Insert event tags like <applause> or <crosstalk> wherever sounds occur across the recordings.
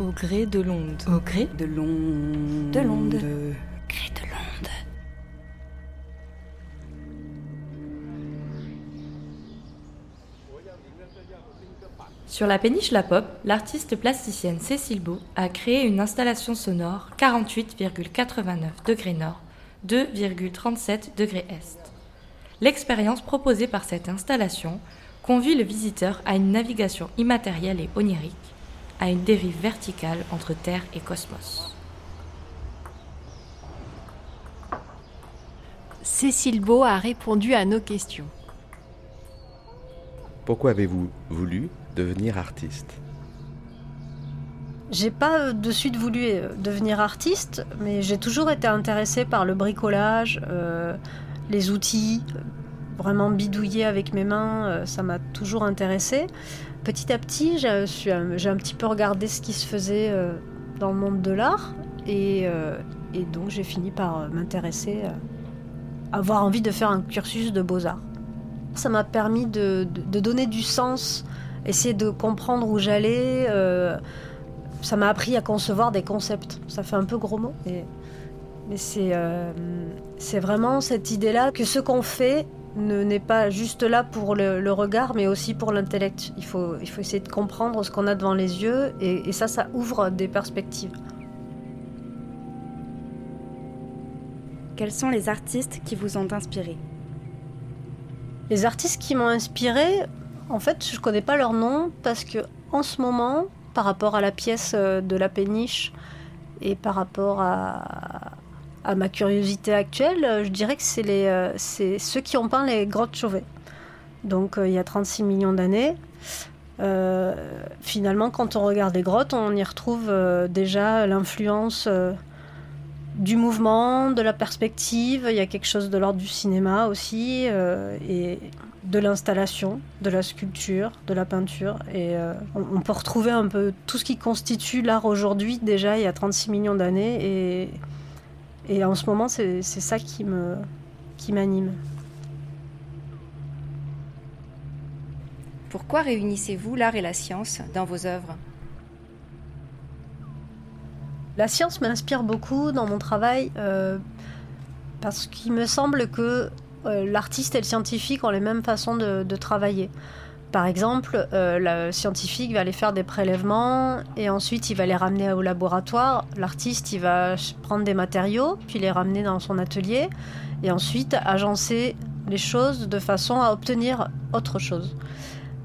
Au gré de l'onde. Au gré de l'onde. De l'onde. Gré de l'onde. Sur la péniche La Pop, l'artiste plasticienne Cécile Beau a créé une installation sonore 48,89 degrés nord, 2,37 degrés est. L'expérience proposée par cette installation conduit le visiteur à une navigation immatérielle et onirique, à une dérive verticale entre Terre et cosmos. Cécile Beau a répondu à nos questions. Pourquoi avez-vous voulu devenir artiste? J'ai pas euh, de suite voulu euh, devenir artiste, mais j'ai toujours été intéressée par le bricolage, euh, les outils, vraiment bidouiller avec mes mains, euh, ça m'a toujours intéressée. Petit à petit, j'ai suis un- j'ai un petit peu regardé ce qui se faisait euh, dans le monde de l'art, et, euh, donc j'ai fini par euh, m'intéresser, euh, avoir envie de faire un cursus de beaux-arts. Ça m'a permis de, donner du sens, essayer de comprendre où j'allais. euh, ça m'a appris à concevoir des concepts. Ça fait un peu gros mot, mais, euh, c'est vraiment cette idée-là que ce qu'on fait ne- n'est pas juste là pour le, le regard, mais aussi pour l'intellect. Il faut, il faut essayer de comprendre ce qu'on a devant les yeux, et, et ça, ça ouvre des perspectives. Quels sont les artistes qui vous ont inspiré? Les artistes qui m'ont inspiré, en fait, je connais pas leur nom parce que en ce moment, par rapport à la pièce euh, de la péniche et par rapport à, à ma curiosité actuelle, euh, je dirais que c'est les, euh, c'est ceux qui ont peint les grottes Chauvet. Donc, euh, il y a 36 millions d'années. Finalement, quand on regarde les grottes, on y retrouve déjà l'influence du mouvement, de la perspective. Il y a quelque chose de l'ordre du cinéma aussi, et de l'installation, de la sculpture, de la peinture. Et on, on peut retrouver un peu tout ce qui constitue l'art aujourd'hui, déjà il y a 36 millions d'années. Et, et en ce moment, c'est ça qui me qui m'anime. Pourquoi réunissez-vous l'art et la science dans vos œuvres? La science m'inspire beaucoup dans mon travail euh, parce qu'il me semble que euh, l'artiste et le scientifique ont les mêmes façons de, de travailler. Par exemple, euh, le scientifique va aller faire des prélèvements et ensuite il va les ramener au laboratoire. L'artiste, il va prendre des matériaux, puis les ramener dans son atelier et ensuite agencer les choses de façon à obtenir autre chose.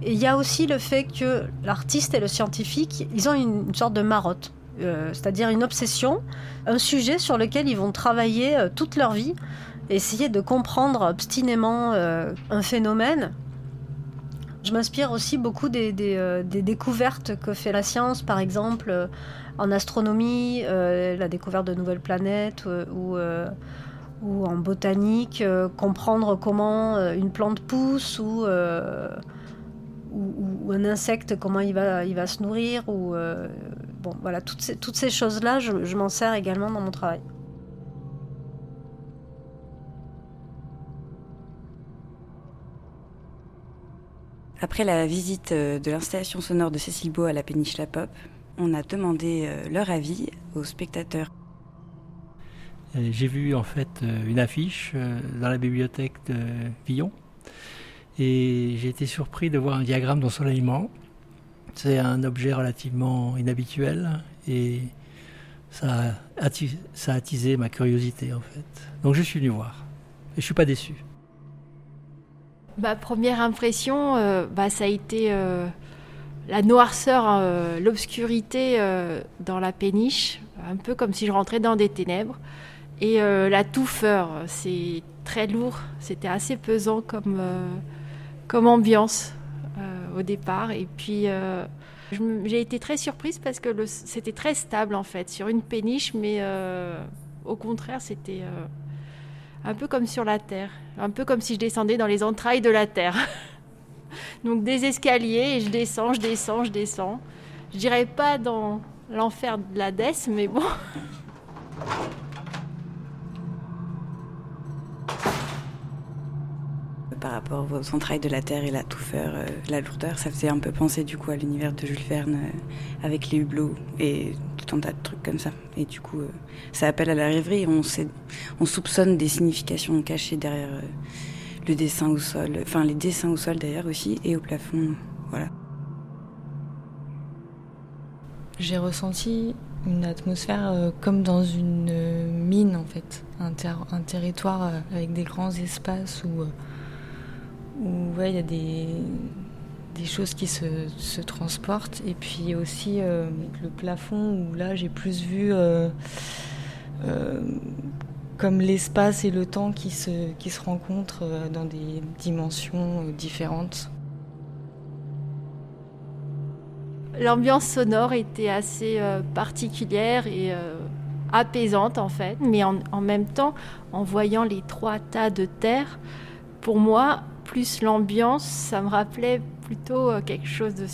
Il y a aussi le fait que l'artiste et le scientifique, ils ont une, sorte de marotte. Euh, c'est-à-dire une obsession, un sujet sur lequel ils vont travailler euh, toute leur vie, essayer de comprendre obstinément un phénomène. Je m'inspire aussi beaucoup euh, des découvertes que fait la science, par exemple euh, en astronomie, euh, la découverte de nouvelles planètes, ou, en botanique, comprendre comment une plante pousse, ou, un insecte, comment il va, se nourrir, ou bon, voilà, toutes ces, choses-là, je m'en sers également dans mon travail. Après la visite euh, de l'installation sonore de Cécile Beau à la péniche La Pop, on a demandé euh, leur avis aux spectateurs. Euh, J'ai vu en fait une affiche dans la bibliothèque de Villon et j'ai été surpris de voir un diagramme d'ensoleillement. C'est un objet relativement inhabituel et ça a, atti- ça a attisé ma curiosité en fait. Donc je suis venu voir et je suis pas déçu. Ma première impression, euh, bah, ça a été euh, la noirceur, euh, l'obscurité dans la péniche, un peu comme si je rentrais dans des ténèbres. Et la touffeur, c'est très lourd, c'était assez pesant comme, comme ambiance au départ. Et puis j'ai été très surprise parce que c'était très stable en fait, sur une péniche, mais au contraire, c'était un peu comme sur la Terre, un peu comme si je descendais dans les entrailles de la Terre. <laughs> Donc des escaliers et je descends, je descends, je descends. Je dirais pas dans l'enfer de l'Hadès, mais bon. <laughs> par rapport aux entrailles de la terre et la touffeur, la lourdeur. Ça faisait un peu penser du coup à l'univers de Jules Verne avec les hublots et tout un tas de trucs comme ça. Et du coup, ça appelle à la rêverie. On, on soupçonne des significations cachées derrière le dessin au sol, enfin les dessins au sol d'ailleurs aussi et au plafond. Voilà. J'ai ressenti une atmosphère euh, comme dans une euh, mine en fait, un, un territoire euh, avec des grands espaces où où il y a des, des choses qui se, transportent et puis aussi le plafond où là j'ai plus vu comme l'espace et le temps qui se, rencontrent dans des dimensions différentes. L'ambiance sonore était assez euh, particulière et euh, apaisante en fait, mais en, même temps, en voyant les trois tas de terre, pour moi, plus l'ambiance, ça me rappelait plutôt euh, quelque chose de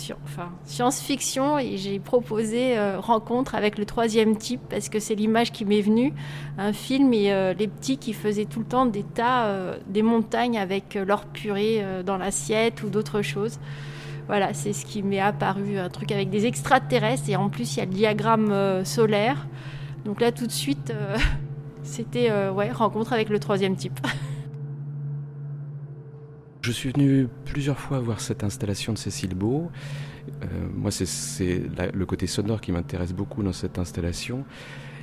science-fiction et j'ai proposé Rencontre avec le troisième type parce que c'est l'image qui m'est venue, un film et les petits qui faisaient tout le temps des tas, des montagnes avec leur purée dans l'assiette ou d'autres choses. Voilà, c'est ce qui m'est apparu, un truc avec des extraterrestres et en plus il y a le diagramme euh, solaire. Donc là tout de suite, euh, <laughs> c'était euh, ouais, rencontre avec le troisième type. <laughs> Je suis venu plusieurs fois voir cette installation de Cécile Beau. moi, c'est le côté sonore qui m'intéresse beaucoup dans cette installation.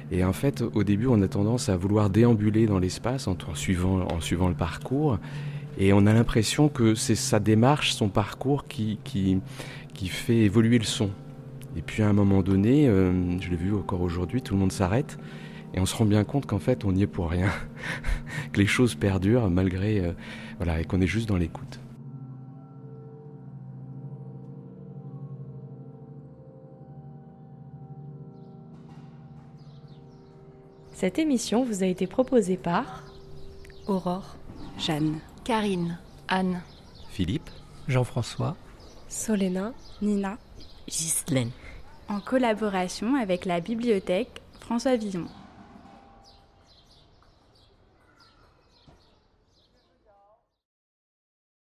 Et en fait, au début, on a tendance à vouloir déambuler dans l'espace en, suivant, en suivant le parcours. Et on a l'impression que c'est sa démarche, son parcours qui, qui, qui, fait évoluer le son. Et puis à un moment donné, euh, je l'ai vu encore aujourd'hui, tout le monde s'arrête et on se rend bien compte qu'en fait on n'y est pour rien, <laughs> que les choses perdurent malgré, euh, voilà, et qu'on est juste dans l'écoute. Cette émission vous a été proposée par Aurore, Jeanne. Karine, Anne, Philippe, Jean-François, Solena, Nina, Ghislaine. En collaboration avec la bibliothèque François Villon.